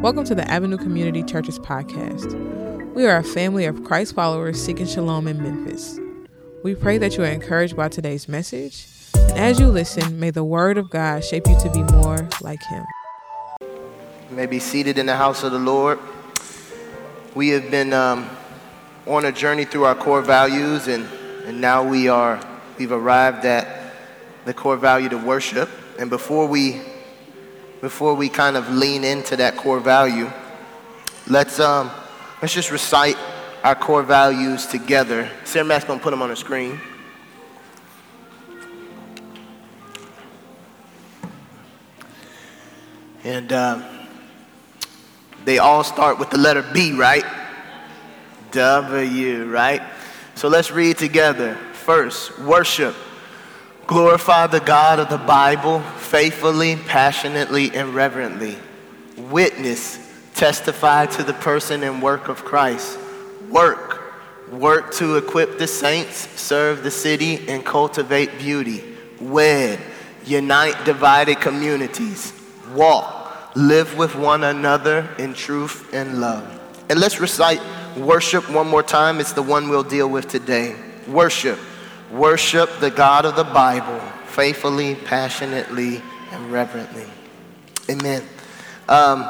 Welcome to the Avenue Community Churches podcast. We are a family of Christ followers seeking shalom in Memphis. We pray that you are encouraged by today's message, and as you listen, may the word of God shape you to be more like Him. You may be seated in the house of the Lord. We have been um, on a journey through our core values, and, and now we are we've arrived at the core value to worship. And before we before we kind of lean into that core value, let's, um, let's just recite our core values together. Sarah Matt's going to put them on the screen. And uh, they all start with the letter B, right? W, right? So let's read together. First, worship. Glorify the God of the Bible faithfully, passionately, and reverently. Witness, testify to the person and work of Christ. Work, work to equip the saints, serve the city, and cultivate beauty. Wed, unite divided communities. Walk, live with one another in truth and love. And let's recite worship one more time. It's the one we'll deal with today. Worship worship the God of the Bible faithfully, passionately, and reverently. Amen. Um,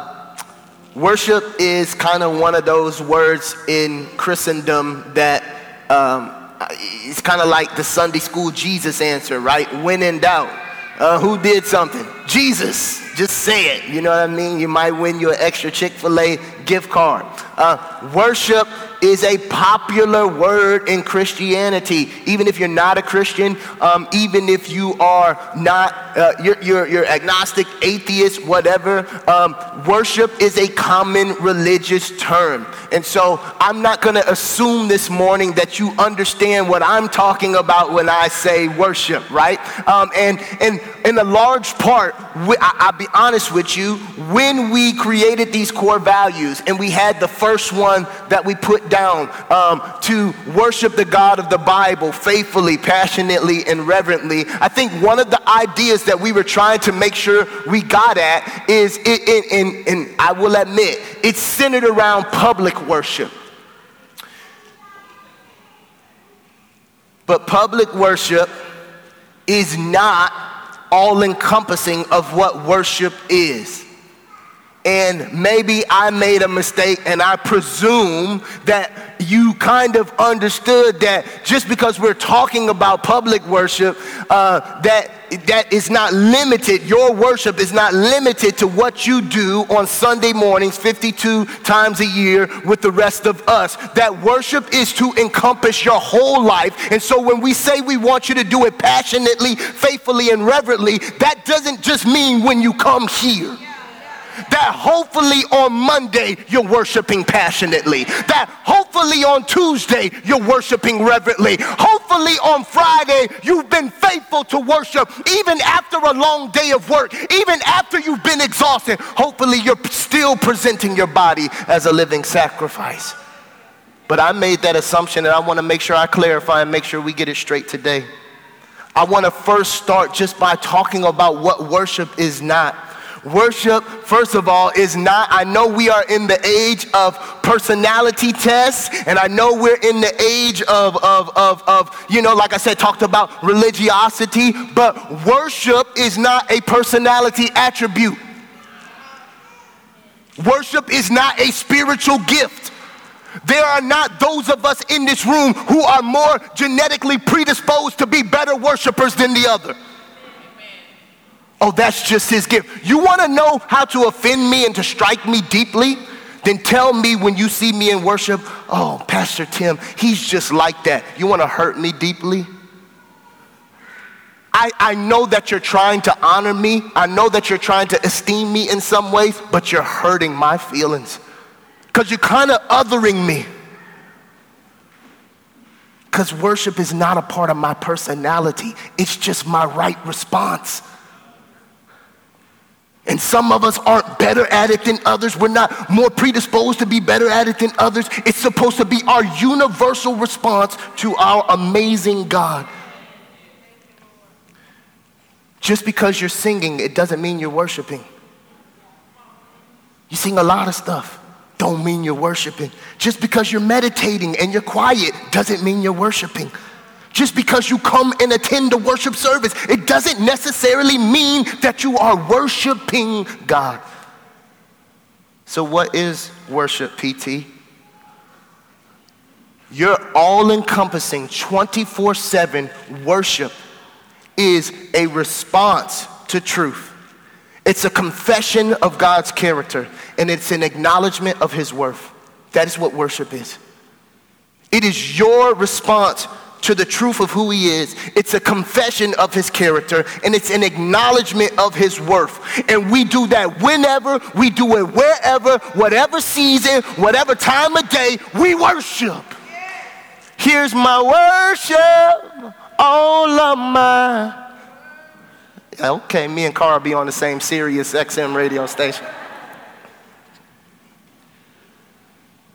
worship is kind of one of those words in Christendom that um, it's kind of like the Sunday school Jesus answer, right? When in doubt, uh, who did something? Jesus. Just say it. You know what I mean? You might win your extra Chick fil A gift card. Uh, worship is a popular word in Christianity. Even if you're not a Christian, um, even if you are not, uh, you're, you're, you're, agnostic, atheist, whatever, um, worship is a common religious term. And so I'm not going to assume this morning that you understand what I'm talking about when I say worship, right? Um, and, and in a large part, I, I'll be honest with you, when we created these core values and we had the first one that we put down um, to worship the God of the Bible faithfully, passionately, and reverently, I think one of the ideas that we were trying to make sure we got at is, and I will admit, it's centered around public worship. But public worship is not all encompassing of what worship is. And maybe I made a mistake and I presume that you kind of understood that just because we're talking about public worship, uh, that that is not limited, your worship is not limited to what you do on Sunday mornings 52 times a year with the rest of us. That worship is to encompass your whole life. And so when we say we want you to do it passionately, faithfully, and reverently, that doesn't just mean when you come here that hopefully on Monday you're worshiping passionately, that hopefully on Tuesday you're worshiping reverently, hopefully on Friday you've been faithful to worship even after a long day of work, even after you've been exhausted. Hopefully you're still presenting your body as a living sacrifice. But I made that assumption and I want to make sure I clarify and make sure we get it straight today. I want to first start just by talking about what worship is not. Worship, first of all, is not, I know we are in the age of personality tests, and I know we're in the age of, of, of, of, you know, like I said, talked about religiosity, but worship is not a personality attribute. Worship is not a spiritual gift. There are not those of us in this room who are more genetically predisposed to be better worshipers than the other. Oh, that's just his gift. You want to know how to offend me and to strike me deeply? Then tell me when you see me in worship, oh, Pastor Tim, he's just like that. You want to hurt me deeply? I, I know that you're trying to honor me. I know that you're trying to esteem me in some ways, but you're hurting my feelings because you're kind of othering me. Because worship is not a part of my personality, it's just my right response. And some of us aren't better at it than others. We're not more predisposed to be better at it than others. It's supposed to be our universal response to our amazing God. Just because you're singing, it doesn't mean you're worshiping. You sing a lot of stuff. Don't mean you're worshiping. Just because you're meditating and you're quiet doesn't mean you're worshiping. Just because you come and attend a worship service, it doesn't necessarily mean that you are worshiping God. So, what is worship, PT? Your all encompassing 24 7 worship is a response to truth. It's a confession of God's character and it's an acknowledgement of His worth. That is what worship is. It is your response to the truth of who he is. It's a confession of his character and it's an acknowledgement of his worth. And we do that whenever, we do it wherever, whatever season, whatever time of day, we worship. Here's my worship, all of my. Okay, me and Carl be on the same Sirius XM radio station.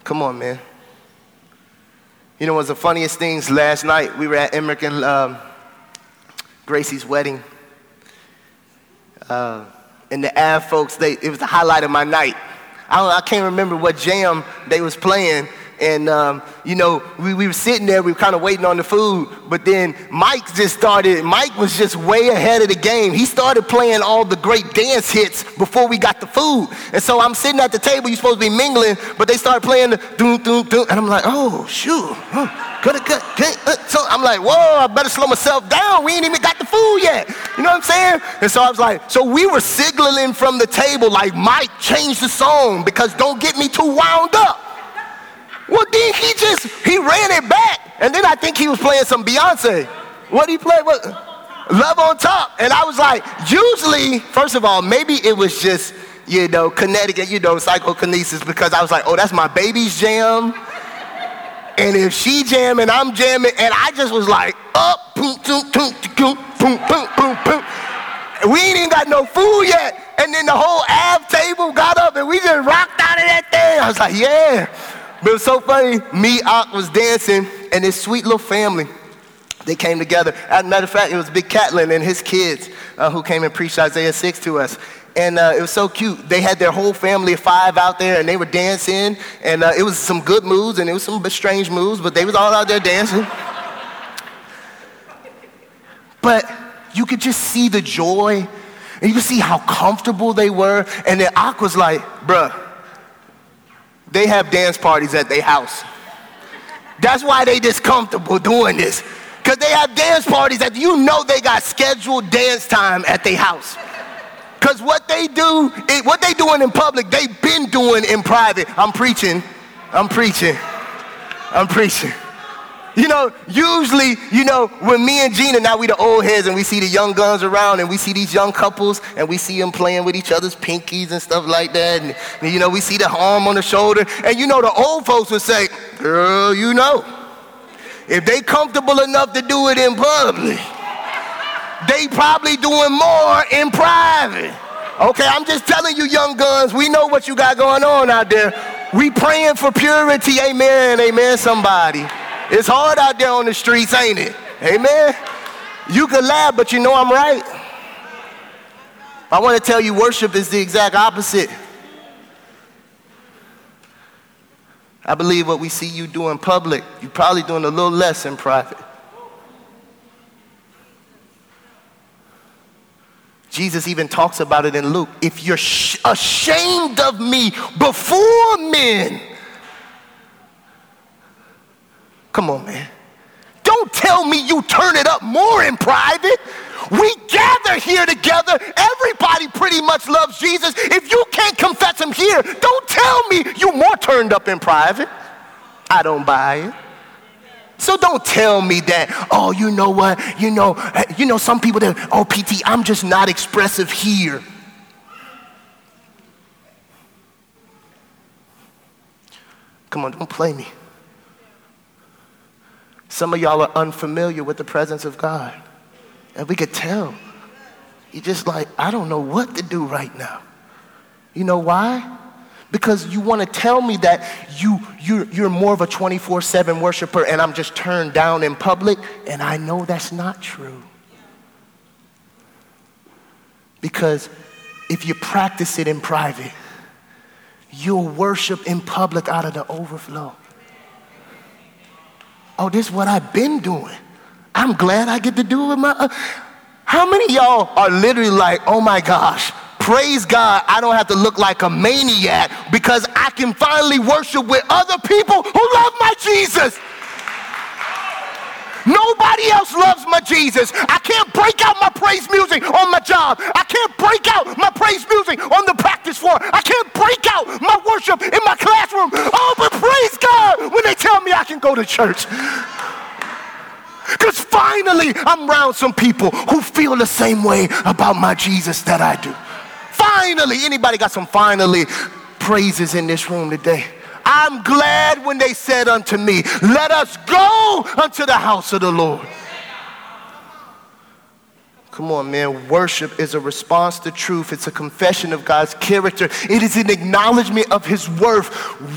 Come on, man. You know, one of the funniest things last night, we were at Emmerich and um, Gracie's wedding. Uh, and the Av folks, they, it was the highlight of my night. I, I can't remember what jam they was playing, and, um, you know, we, we were sitting there, we were kind of waiting on the food. But then Mike just started, Mike was just way ahead of the game. He started playing all the great dance hits before we got the food. And so I'm sitting at the table, you're supposed to be mingling, but they started playing the doom, doom, doom. And I'm like, oh, shoot. Huh. Good, good. Uh, so I'm like, whoa, I better slow myself down. We ain't even got the food yet. You know what I'm saying? And so I was like, so we were signaling from the table, like, Mike, change the song because don't get me too wound up. Well, then he just, he ran it back. And then I think he was playing some Beyonce. What he play? What? Love on top. And I was like, usually, first of all, maybe it was just, you know, Connecticut, you know, psychokinesis, because I was like, oh, that's my baby's jam. And if she jamming, I'm jamming, and I just was like, up, boom, boom, boom, boom, boom, boom, boom, boom. We ain't even got no food yet. And then the whole Av table got up and we just rocked out of that thing. I was like, yeah. But it was so funny. Me, Ak was dancing, and this sweet little family, they came together. As a matter of fact, it was Big Catlin and his kids uh, who came and preached Isaiah 6 to us. And uh, it was so cute. They had their whole family of five out there, and they were dancing. And uh, it was some good moves, and it was some strange moves, but they was all out there dancing. but you could just see the joy, and you could see how comfortable they were. And then Ak was like, bruh, they have dance parties at their house. That's why they just comfortable doing this. Because they have dance parties that you know they got scheduled dance time at their house. Because what they do, what they doing in public, they've been doing in private. I'm preaching. I'm preaching. I'm preaching. You know, usually, you know, when me and Gina, now we the old heads and we see the young guns around and we see these young couples and we see them playing with each other's pinkies and stuff like that. And, and you know, we see the arm on the shoulder. And you know, the old folks would say, girl, you know, if they comfortable enough to do it in public, they probably doing more in private. Okay, I'm just telling you, young guns, we know what you got going on out there. We praying for purity. Amen. Amen, somebody. It's hard out there on the streets, ain't it? Amen. You can laugh, but you know I'm right. I want to tell you, worship is the exact opposite. I believe what we see you do in public, you're probably doing a little less in private. Jesus even talks about it in Luke. If you're sh- ashamed of me before men, Come on, man. Don't tell me you turn it up more in private. We gather here together. Everybody pretty much loves Jesus. If you can't confess him here, don't tell me you more turned up in private. I don't buy it. So don't tell me that, oh, you know what? You know, you know, some people that, oh, PT, I'm just not expressive here. Come on, don't play me. Some of y'all are unfamiliar with the presence of God. And we could tell. You're just like, I don't know what to do right now. You know why? Because you want to tell me that you, you're, you're more of a 24 7 worshiper and I'm just turned down in public. And I know that's not true. Because if you practice it in private, you'll worship in public out of the overflow. Oh, this is what I've been doing. I'm glad I get to do it with my. Uh, how many y'all are literally like, oh my gosh, praise God, I don't have to look like a maniac because I can finally worship with other people who love my Jesus. Nobody else loves my Jesus. I can't break out my praise music on my job. I can't break out my praise music on the practice floor. I can't break out my worship in my classroom. Oh, but praise God when they tell me I can go to church. Because finally, I'm around some people who feel the same way about my Jesus that I do. Finally, anybody got some finally praises in this room today? I'm glad when they said unto me, Let us go unto the house of the Lord. Come on, man. Worship is a response to truth. It's a confession of God's character. It is an acknowledgement of His worth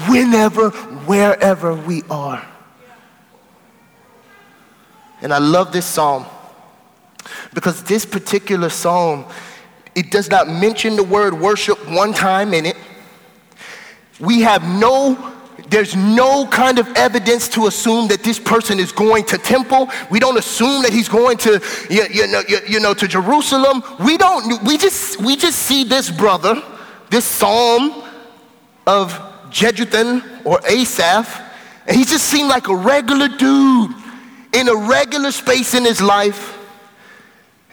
whenever, wherever we are. And I love this psalm because this particular psalm, it does not mention the word worship one time in it. We have no there's no kind of evidence to assume that this person is going to temple. We don't assume that he's going to, you, you, know, you, you know, to Jerusalem. We don't. We just we just see this brother, this psalm of Jeduthun or Asaph, and he just seemed like a regular dude in a regular space in his life.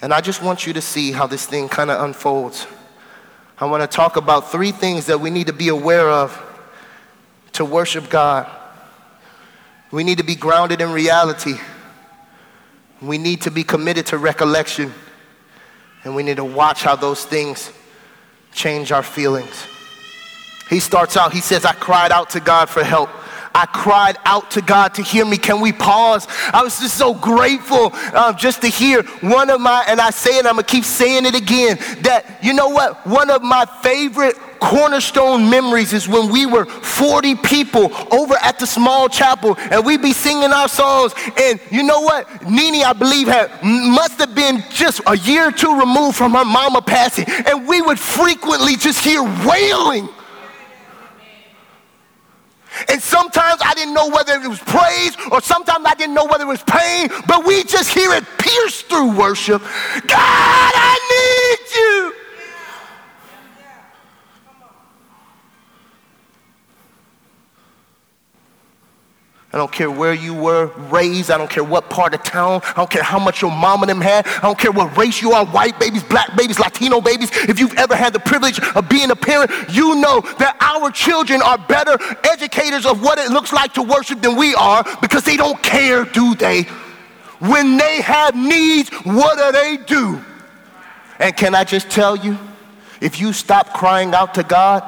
And I just want you to see how this thing kind of unfolds. I want to talk about three things that we need to be aware of to worship God. We need to be grounded in reality. We need to be committed to recollection. And we need to watch how those things change our feelings. He starts out, he says, I cried out to God for help. I cried out to God to hear me. Can we pause? I was just so grateful uh, just to hear one of my, and I say it, I'm gonna keep saying it again, that you know what? One of my favorite cornerstone memories is when we were 40 people over at the small chapel and we'd be singing our songs. And you know what? Nini, I believe, had must have been just a year or two removed from her mama passing. And we would frequently just hear wailing and sometimes I didn't know whether it was praise or sometimes I didn't know whether it was pain, but we just hear it pierce through worship. God, I need you. I don't care where you were raised. I don't care what part of town. I don't care how much your mom and them had. I don't care what race you are white babies, black babies, Latino babies. If you've ever had the privilege of being a parent, you know that our children are better educators of what it looks like to worship than we are because they don't care, do they? When they have needs, what do they do? And can I just tell you, if you stop crying out to God,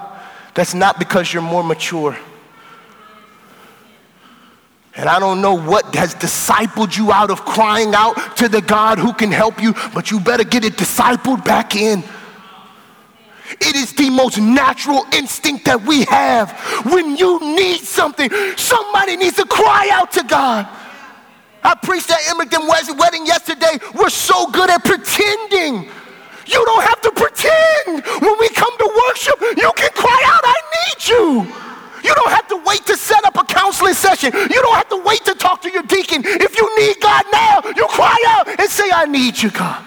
that's not because you're more mature. And I don't know what has discipled you out of crying out to the God who can help you, but you better get it discipled back in. It is the most natural instinct that we have. When you need something, somebody needs to cry out to God. I preached at Emmington wedding yesterday. We're so good at pretending. You don't have to pretend. When we come to worship, you can cry out, I need you. You don't have to wait to set up a counseling session. You don't have to wait to talk to your deacon. If you need God now, you cry out and say, I need you, God.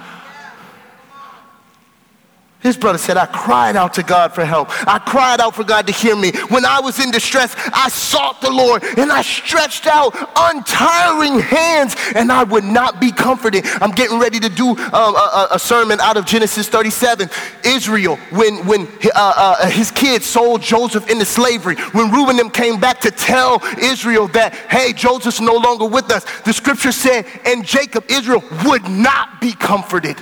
His brother said, I cried out to God for help. I cried out for God to hear me. When I was in distress, I sought the Lord and I stretched out untiring hands and I would not be comforted. I'm getting ready to do um, a, a, sermon out of Genesis 37. Israel, when, when uh, uh, his kids sold Joseph into slavery, when Reuben them came back to tell Israel that, hey, Joseph's no longer with us, the scripture said, and Jacob, Israel, would not be comforted.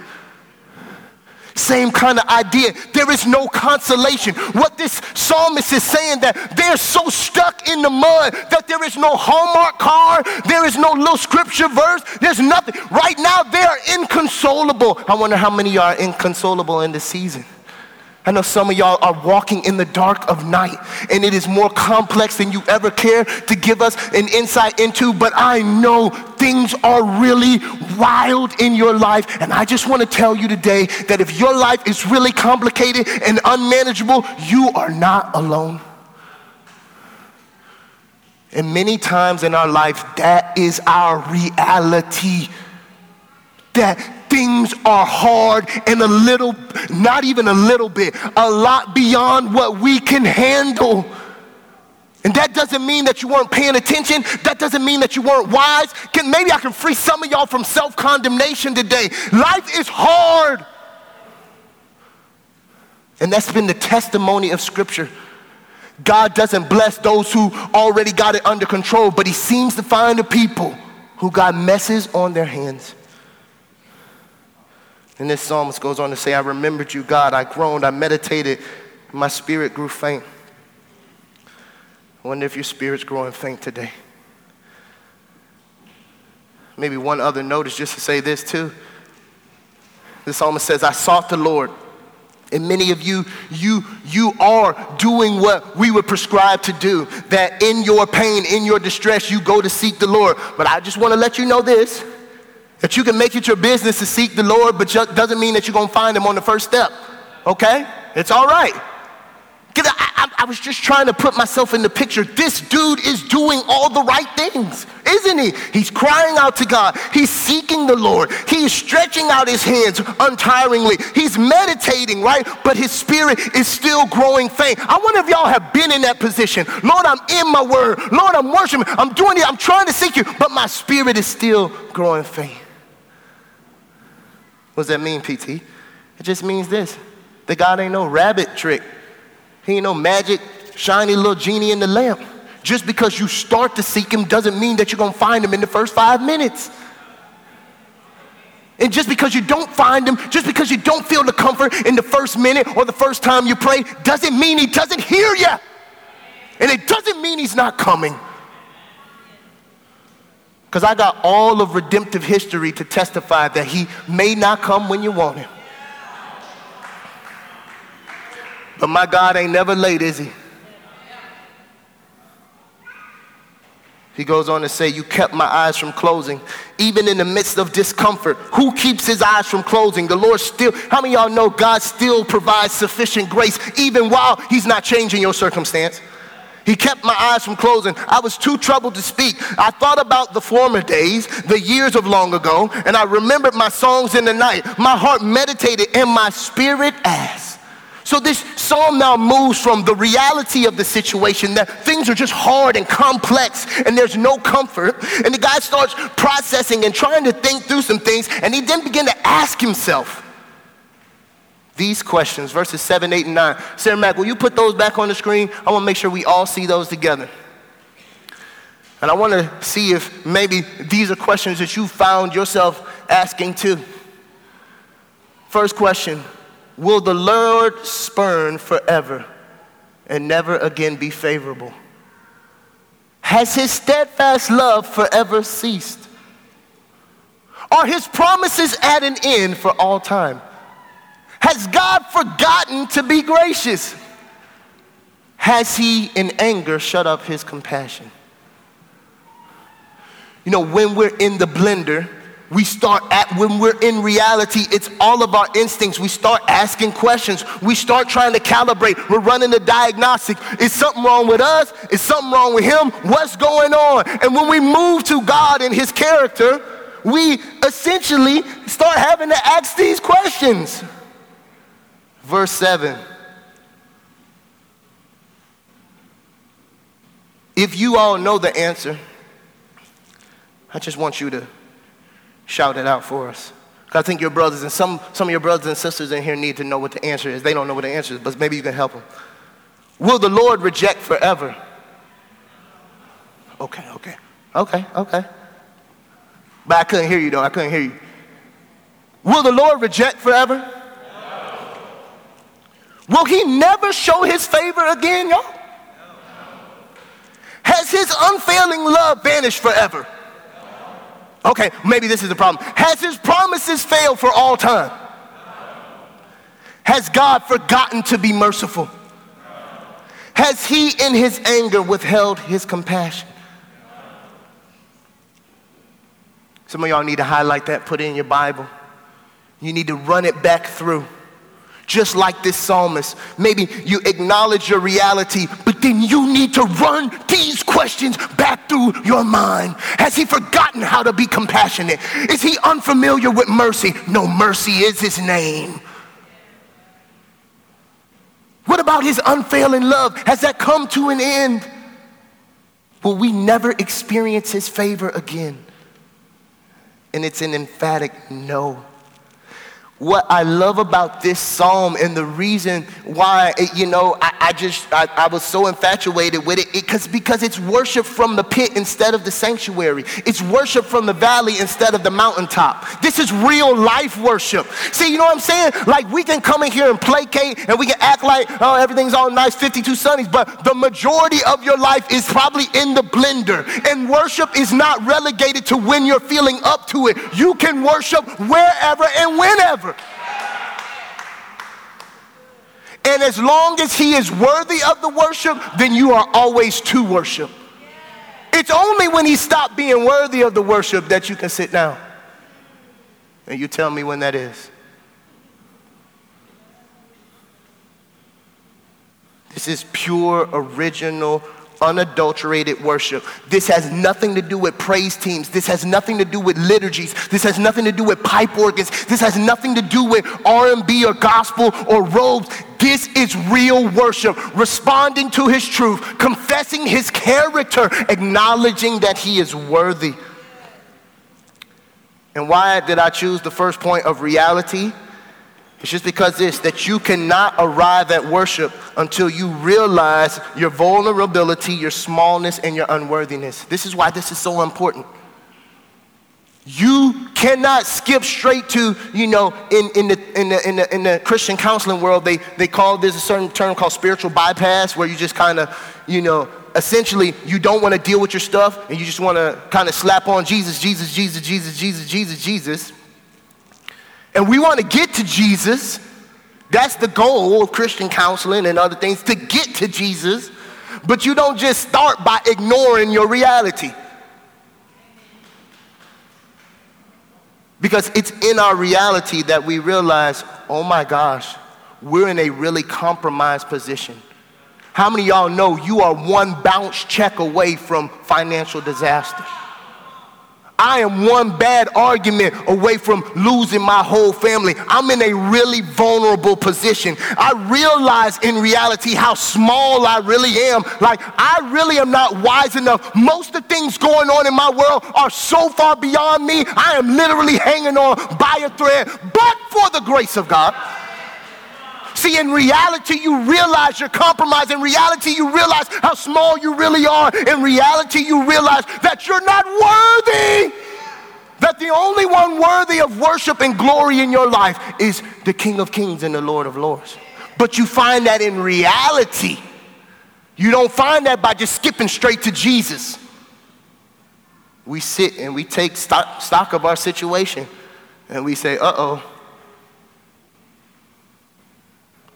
Same kind of idea. There is no consolation. What this psalmist is saying that they're so stuck in the mud that there is no Hallmark card, there is no little scripture verse, there's nothing. Right now they are inconsolable. I wonder how many are inconsolable in this season. I know some of y'all are walking in the dark of night, and it is more complex than you ever care to give us an insight into, but I know things are really wild in your life, and I just want to tell you today that if your life is really complicated and unmanageable, you are not alone. And many times in our life, that is our reality. That things are hard and a little, not even a little bit, a lot beyond what we can handle. And that doesn't mean that you weren't paying attention. That doesn't mean that you weren't wise. Can, maybe I can free some of y'all from self condemnation today. Life is hard. And that's been the testimony of Scripture. God doesn't bless those who already got it under control, but He seems to find the people who got messes on their hands. And this psalmist goes on to say, I remembered you, God. I groaned, I meditated, my spirit grew faint. I wonder if your spirit's growing faint today. Maybe one other notice just to say this too. The psalmist says, I sought the Lord and many of you, you, you are doing what we would prescribe to do. That in your pain, in your distress, you go to seek the Lord. But I just want to let you know this that you can make it your business to seek the Lord, but doesn't mean that you're going to find Him on the first step. Okay? It's all right. I, I, I, was just trying to put myself in the picture. This dude is doing all the right things, isn't he? He's crying out to God. He's seeking the Lord. He's stretching out his hands untiringly. He's meditating, right? But his spirit is still growing faint. I wonder if y'all have been in that position. Lord, I'm in my word. Lord, I'm worshiping. I'm doing it. I'm trying to seek you, but my spirit is still growing faint. What does that mean, PT? It just means this that God ain't no rabbit trick he ain't no magic, shiny little genie in the lamp. Just because you start to seek him doesn't mean that you're going to find him in the first five minutes. And just because you don't find him, just because you don't feel the comfort in the first minute or the first time you pray, doesn't mean he doesn't hear you. And it doesn't mean he's not coming. Because I got all of redemptive history to testify that he may not come when you want him. But my God ain't never late, is he? He goes on to say, You kept my eyes from closing, even in the midst of discomfort. Who keeps his eyes from closing? The Lord still, how many y'all know God still provides sufficient grace even while he's not changing your circumstance? He kept my eyes from closing. I was too troubled to speak. I thought about the former days, the years of long ago, and I remembered my songs in the night. My heart meditated and my spirit asked. So this psalm now moves from the reality of the situation that things are just hard and complex and there's no comfort. And the guy starts processing and trying to think through some things. And he then begin to ask himself these questions, verses 7, 8, and 9. Sarah Mack, will you put those back on the screen? I want to make sure we all see those together. And I want to see if maybe these are questions that you found yourself asking too. First question will the Lord spurn forever and never again be favorable? Has his steadfast love forever ceased? Are his promises at an end for all time? Has God forgotten to be gracious? Has he in anger shut up his compassion? You know, when we're in the blender, we start at when we're in reality it's all of our instincts. We start asking questions. We start trying to calibrate. We're running a diagnostic. Is something wrong with us? Is something wrong with him? What's going on? And when we move to god and his character we essentially start having to ask these questions verse 7 if you all know the answer i just want you to shout it out for us. I think your brothers and some, some of your brothers and sisters in here need to know what the answer is. They don't know what the answer is, but maybe you can help them. Will the Lord reject forever? Okay, okay, okay, okay. But I couldn't hear you though. I couldn't hear you. Will the Lord reject forever? Will he never show his favor again, y'all? Has his unfailing love vanished forever? Okay, maybe this is the problem. Has his promises failed for all time? Has God forgotten to be merciful? Has he in his anger withheld his compassion? Some of y'all need to highlight that, put it in your Bible. You need to run it back through. Just like this psalmist. Maybe you acknowledge your reality, but then you need to run these questions back through your mind. Has he forgotten how to be compassionate? Is he unfamiliar with mercy? No, mercy is his name. What about his unfailing love? Has that come to an end? Will we never experience his favor again? And it's an emphatic no what I love about this psalm and the reason why, it, you know, I, I just, I, I, was so infatuated with it, because because it's worship from the pit instead of the sanctuary. It's worship from the valley instead of the mountaintop. This is real life worship. See, you know what I'm saying? Like we can come in here and placate and we can act like, oh, everything's all nice, 52 Sundays, but the majority of your life is probably in the blender. And worship is not relegated to when you're feeling up to it. You can worship wherever and whenever. And as long as he is worthy of the worship, then you are always to worship. It's only when he stopped being worthy of the worship that you can sit down. And you tell me when that is. This is pure, original unadulterated worship. This has nothing to do with praise teams. This has nothing to do with liturgies. This has nothing to do with pipe organs. This has nothing to do with R&B or gospel or robes. This is real worship, responding to his truth, confessing his character, acknowledging that he is worthy. And why did I choose the first point of reality? It's just because this, that you cannot arrive at worship until you realize your vulnerability, your smallness, and your unworthiness. This is why this is so important. You cannot skip straight to, you know, in, in, the, in, the, in, the, in the Christian counseling world, they, they call this a certain term called spiritual bypass, where you just kind of, you know, essentially you don't want to deal with your stuff and you just want to kind of slap on Jesus, Jesus, Jesus, Jesus, Jesus, Jesus, Jesus and we want to get to Jesus. That's the goal of Christian counseling and other things to get to Jesus. But you don't just start by ignoring your reality. Because it's in our reality that we realize, oh my gosh, we're in a really compromised position. How many y'all know you are one bounce check away from financial disaster? I am one bad argument away from losing my whole family. I'm in a really vulnerable position. I realize in reality how small I really am. Like, I really am not wise enough. Most of the things going on in my world are so far beyond me. I am literally hanging on by a thread, but for the grace of God. See, in reality, you realize you're compromised. In reality, you realize how small you really are. In reality, you realize that you're not worthy. That the only one worthy of worship and glory in your life is the King of Kings and the Lord of Lords. But you find that in reality. You don't find that by just skipping straight to Jesus. We sit and we take stock, stock of our situation and we say, uh oh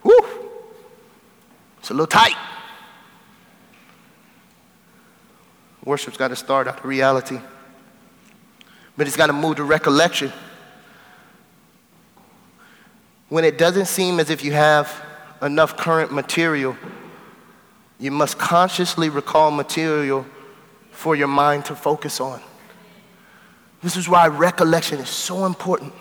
Whew. It's a little tight. Worship's got to start out of reality, but it's got to move to recollection. When it doesn't seem as if you have enough current material, you must consciously recall material for your mind to focus on. This is why recollection is so important.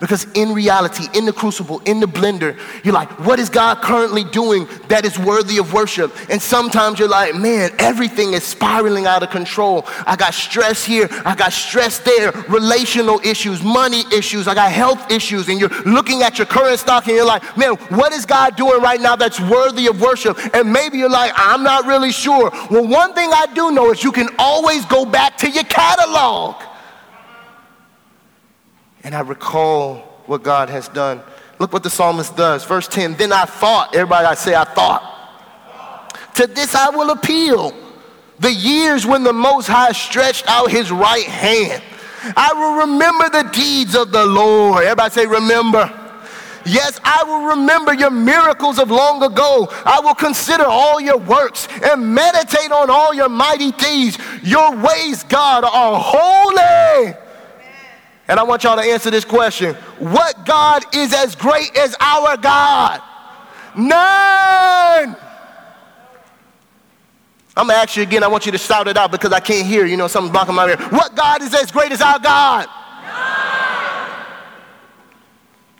Because in reality, in the crucible, in the blender, you're like, what is God currently doing that is worthy of worship? And sometimes you're like, man, everything is spiraling out of control. I got stress here, I got stress there, relational issues, money issues, I got health issues. And you're looking at your current stock and you're like, man, what is God doing right now that's worthy of worship? And maybe you're like, I'm not really sure. Well, one thing I do know is you can always go back to your catalog and I recall what God has done. Look what the psalmist does. Verse 10 Then I thought, everybody I say, I thought. To this I will appeal. The years when the Most High stretched out his right hand. I will remember the deeds of the Lord. Everybody say, remember. Yes, I will remember your miracles of long ago. I will consider all your works and meditate on all your mighty deeds. Your ways, God, are holy. And I want y'all to answer this question What God is as great as our God? None. I'm gonna ask you again. I want you to shout it out because I can't hear. You know, something's blocking my ear. What God is as great as our God?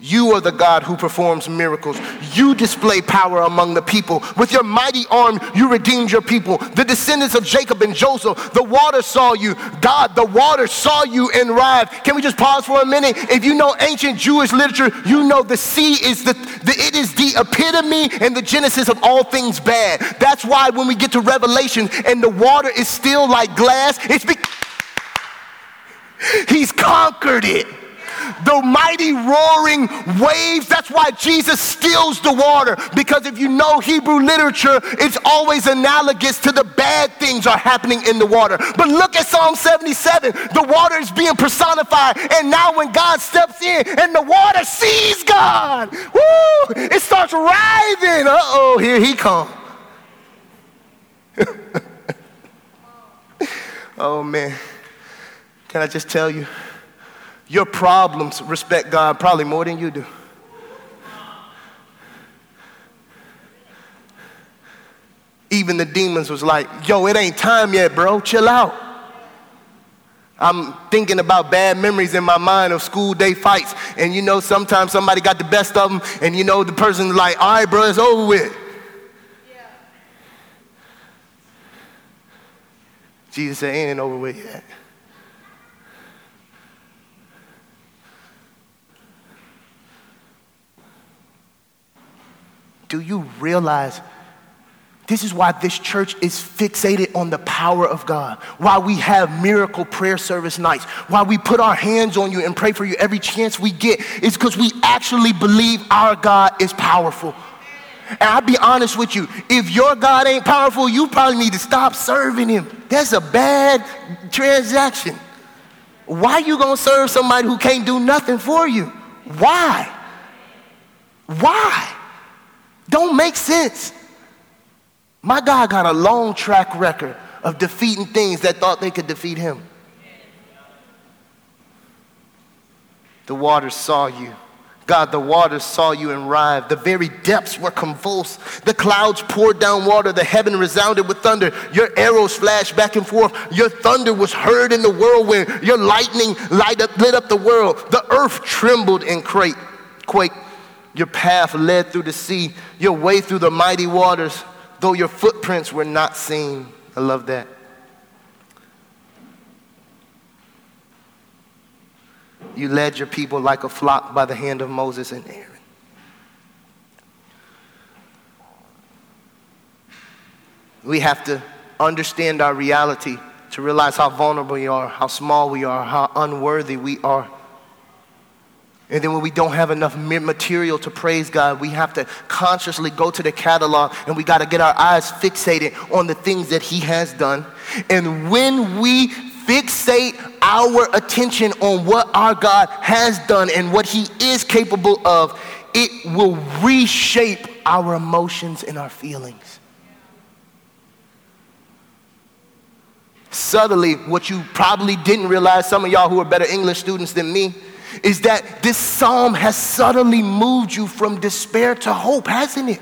You are the God who performs miracles. You display power among the people. With your mighty arm, you redeemed your people. The descendants of Jacob and Joseph, the water saw you. God, the water saw you and arrived. Can we just pause for a minute? If you know ancient Jewish literature, you know the sea is the, the it is the epitome and the genesis of all things bad. That's why when we get to Revelation and the water is still like glass, it's because he's conquered it the mighty roaring waves. That's why Jesus stills the water. Because if you know Hebrew literature, it's always analogous to the bad things are happening in the water. But look at Psalm 77. The water is being personified. And now when God steps in and the water sees God, woo, it starts writhing. Uh-oh, here he comes. oh man. Can I just tell you? Your problems respect God probably more than you do. Even the demons was like, yo, it ain't time yet, bro. Chill out. I'm thinking about bad memories in my mind of school day fights. And you know, sometimes somebody got the best of them, and you know, the person's like, all right, bro, it's over with. Yeah. Jesus said, it ain't over with yet. Do you realize this is why this church is fixated on the power of God. Why we have miracle prayer service nights. Why we put our hands on you and pray for you every chance we get. Is because we actually believe our God is powerful. And I'll be honest with you, if your God ain't powerful, you probably need to stop serving him. That's a bad transaction. Why you gonna serve somebody who can't do nothing for you? Why? Why? Don't make sense. My God got a long track record of defeating things that thought they could defeat him. The waters saw you. God, the waters saw you and writhed. The very depths were convulsed. The clouds poured down water. The heaven resounded with thunder. Your arrows flashed back and forth. Your thunder was heard in the whirlwind. Your lightning light up, lit up the world. The earth trembled and quaked. Your path led through the sea, your way through the mighty waters, though your footprints were not seen. I love that. You led your people like a flock by the hand of Moses and Aaron. We have to understand our reality to realize how vulnerable we are, how small we are, how unworthy we are. And then when we don't have enough material to praise God, we have to consciously go to the catalog and we got to get our eyes fixated on the things that He has done. And when we fixate our attention on what our God has done and what He is capable of, it will reshape our emotions and our feelings. Subtly, what you probably didn't realize, some of y'all who are better English students than me, is that this psalm has suddenly moved you from despair to hope, hasn't it?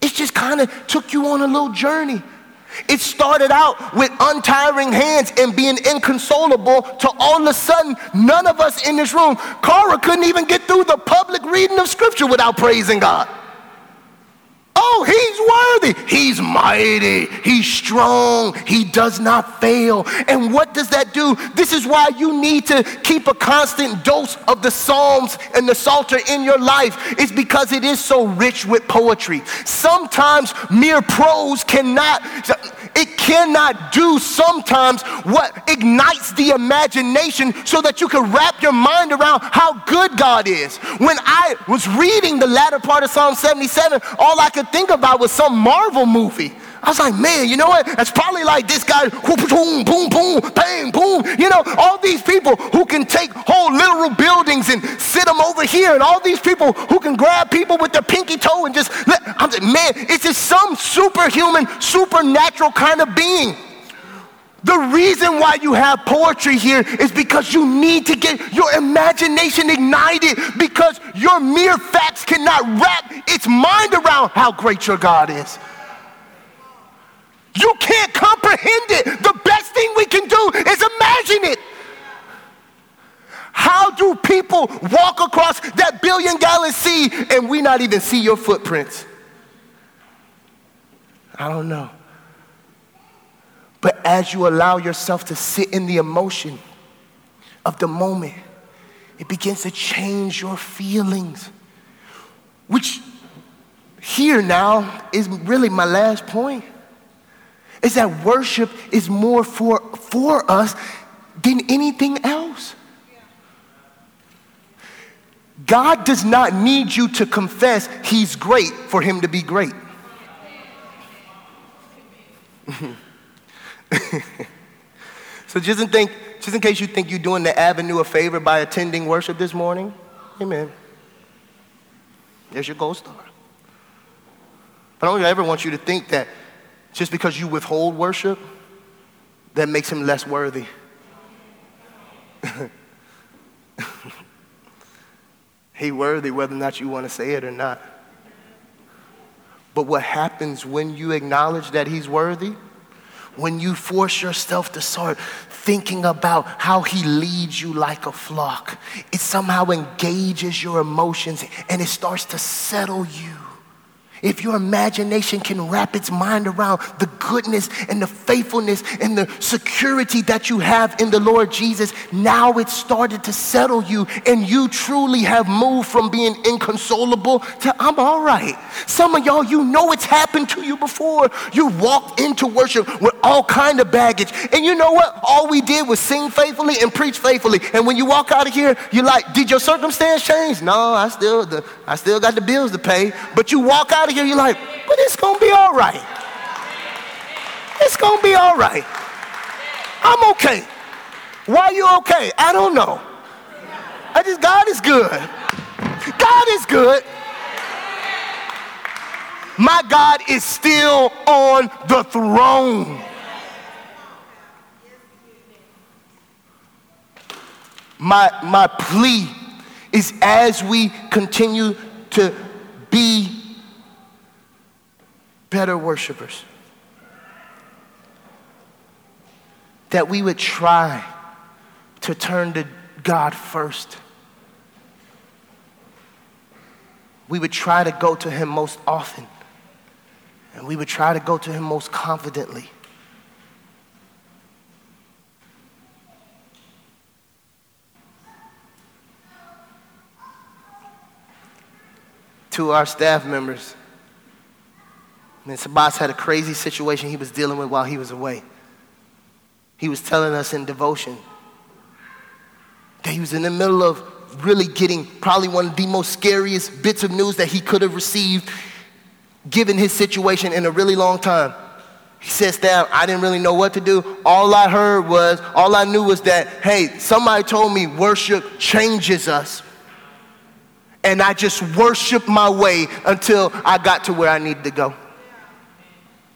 It just kind of took you on a little journey. It started out with untiring hands and being inconsolable to all of a sudden, none of us in this room, Cara couldn't even get through the public reading of scripture without praising God. Oh, he's worthy. He's mighty. He's strong. He does not fail. And what does that do? This is why you need to keep a constant dose of the Psalms and the Psalter in your life. It's because it is so rich with poetry. Sometimes mere prose cannot it cannot do sometimes what ignites the imagination so that you can wrap your mind around how good God is. When I was reading the latter part of Psalm 77, all I could think about was some Marvel movie. I was like, man, you know what? It's probably like this guy, boom, boom, boom, bang, boom. You know, all these people who can take whole literal buildings and sit them over here, and all these people who can grab people with their pinky toe and just, let, I'm like, man, it's just some superhuman, supernatural kind of being. The reason why you have poetry here is because you need to get your imagination ignited because your mere facts cannot wrap its mind around how great your God is. You can't comprehend it. The best thing we can do is imagine it. How do people walk across that billion gallon sea and we not even see your footprints? I don't know. But as you allow yourself to sit in the emotion of the moment, it begins to change your feelings. Which, here now, is really my last point. Is that worship is more for, for us than anything else. God does not need you to confess He's great for Him to be great. so just in, think, just in case you think you're doing the avenue a favor by attending worship this morning, amen. There's your gold star. But I don't ever want you to think that just because you withhold worship, that makes him less worthy. he worthy whether or not you want to say it or not. But what happens when you acknowledge that he's worthy? When you force yourself to start thinking about how he leads you like a flock, it somehow engages your emotions and it starts to settle you if your imagination can wrap its mind around the goodness and the faithfulness and the security that you have in the Lord Jesus, now it's started to settle you and you truly have moved from being inconsolable to I'm all right. Some of y'all, you know it's happened to you before. You walked into worship with all kind of baggage. And you know what? All we did was sing faithfully and preach faithfully. And when you walk out of here, you're like, did your circumstance change? No, I still, the, I still got the bills to pay. But you walk out of you're like, but it's gonna be all right. It's gonna be all right. I'm okay. Why are you okay? I don't know. I just, God is good. God is good. My God is still on the throne. My, my plea is as we continue to be better worshipers. That we would try to turn to God first. We would try to go to Him most often. And we would try to go to Him most confidently. To our staff members, and Sabas had a crazy situation he was dealing with while he was away. He was telling us in devotion that he was in the middle of really getting probably one of the most scariest bits of news that he could have received given his situation in a really long time. He sits down, I didn't really know what to do. All I heard was, all I knew was that, hey, somebody told me worship changes us. And I just worshiped my way until I got to where I needed to go.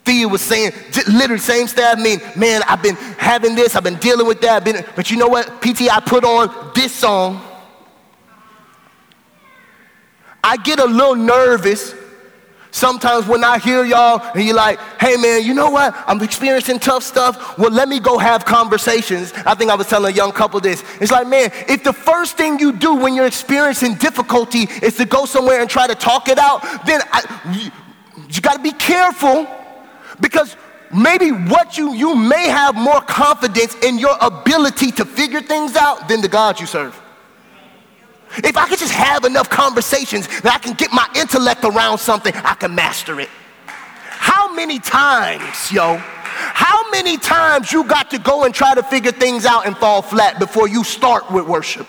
Thea was saying, literally same staff mean, man, I've been having this, I've been dealing with that, been, but you know what? PT, I put on this song. I get a little nervous sometimes when I hear y'all and you're like, hey man, you know what? I'm experiencing tough stuff. Well, let me go have conversations. I think I was telling a young couple this. It's like, man, if the first thing you do when you're experiencing difficulty is to go somewhere and try to talk it out, then I, you, you got to be careful because maybe what you, you may have more confidence in your ability to figure things out than the God you serve. If I could just have enough conversations that I can get my intellect around something, I can master it. How many times, yo, how many times you got to go and try to figure things out and fall flat before you start with worship?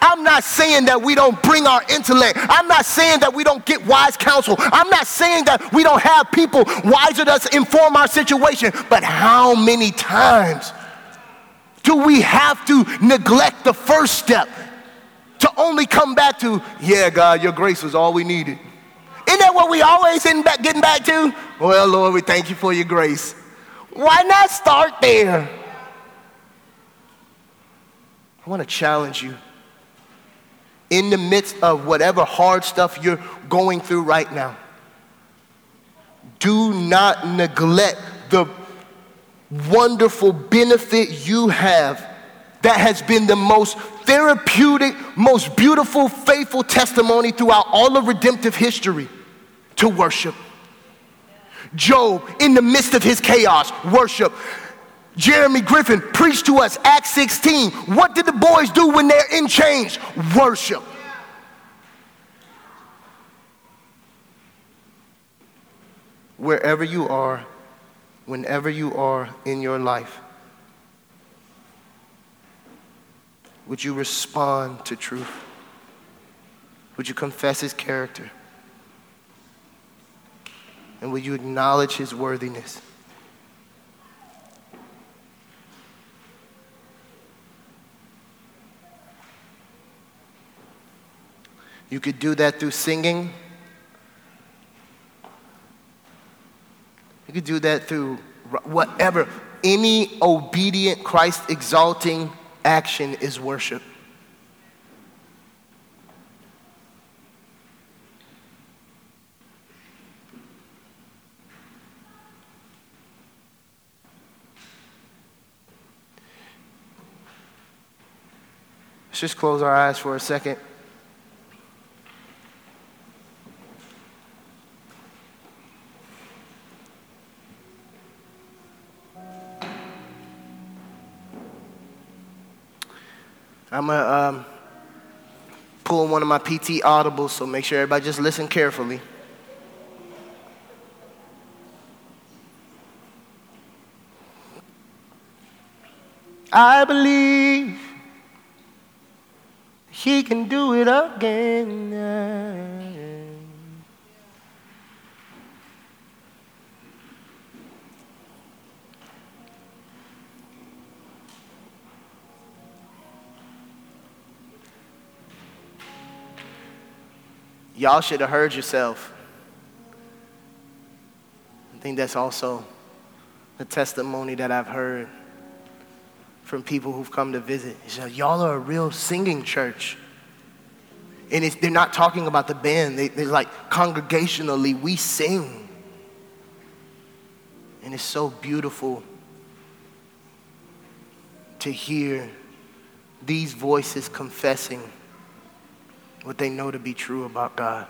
I'm not saying that we don't bring our intellect. I'm not saying that we don't get wise counsel. I'm not saying that we don't have people wiser to us inform our situation. But how many times do we have to neglect the first step to only come back to, yeah, God, your grace was all we needed? Isn't that what we always back getting back to? Well, Lord, we thank you for your grace. Why not start there? I want to challenge you. In the midst of whatever hard stuff you're going through right now, do not neglect the wonderful benefit you have that has been the most therapeutic, most beautiful, faithful testimony throughout all of redemptive history to worship. Job, in the midst of his chaos, worship. Jeremy Griffin preached to us Acts 16. What did the boys do when they're in chains? Worship. Wherever you are, whenever you are in your life, would you respond to truth? Would you confess his character? And will you acknowledge his worthiness? You could do that through singing. You could do that through whatever. Any obedient, Christ exalting action is worship. Let's just close our eyes for a second. I'm going to um, pull one of my PT audibles, so make sure everybody just listen carefully. I believe he can do it again. Y'all should have heard yourself. I think that's also the testimony that I've heard from people who've come to visit. Y'all are a real singing church. And they're not talking about the band, they, they're like, congregationally, we sing. And it's so beautiful to hear these voices confessing what they know to be true about God.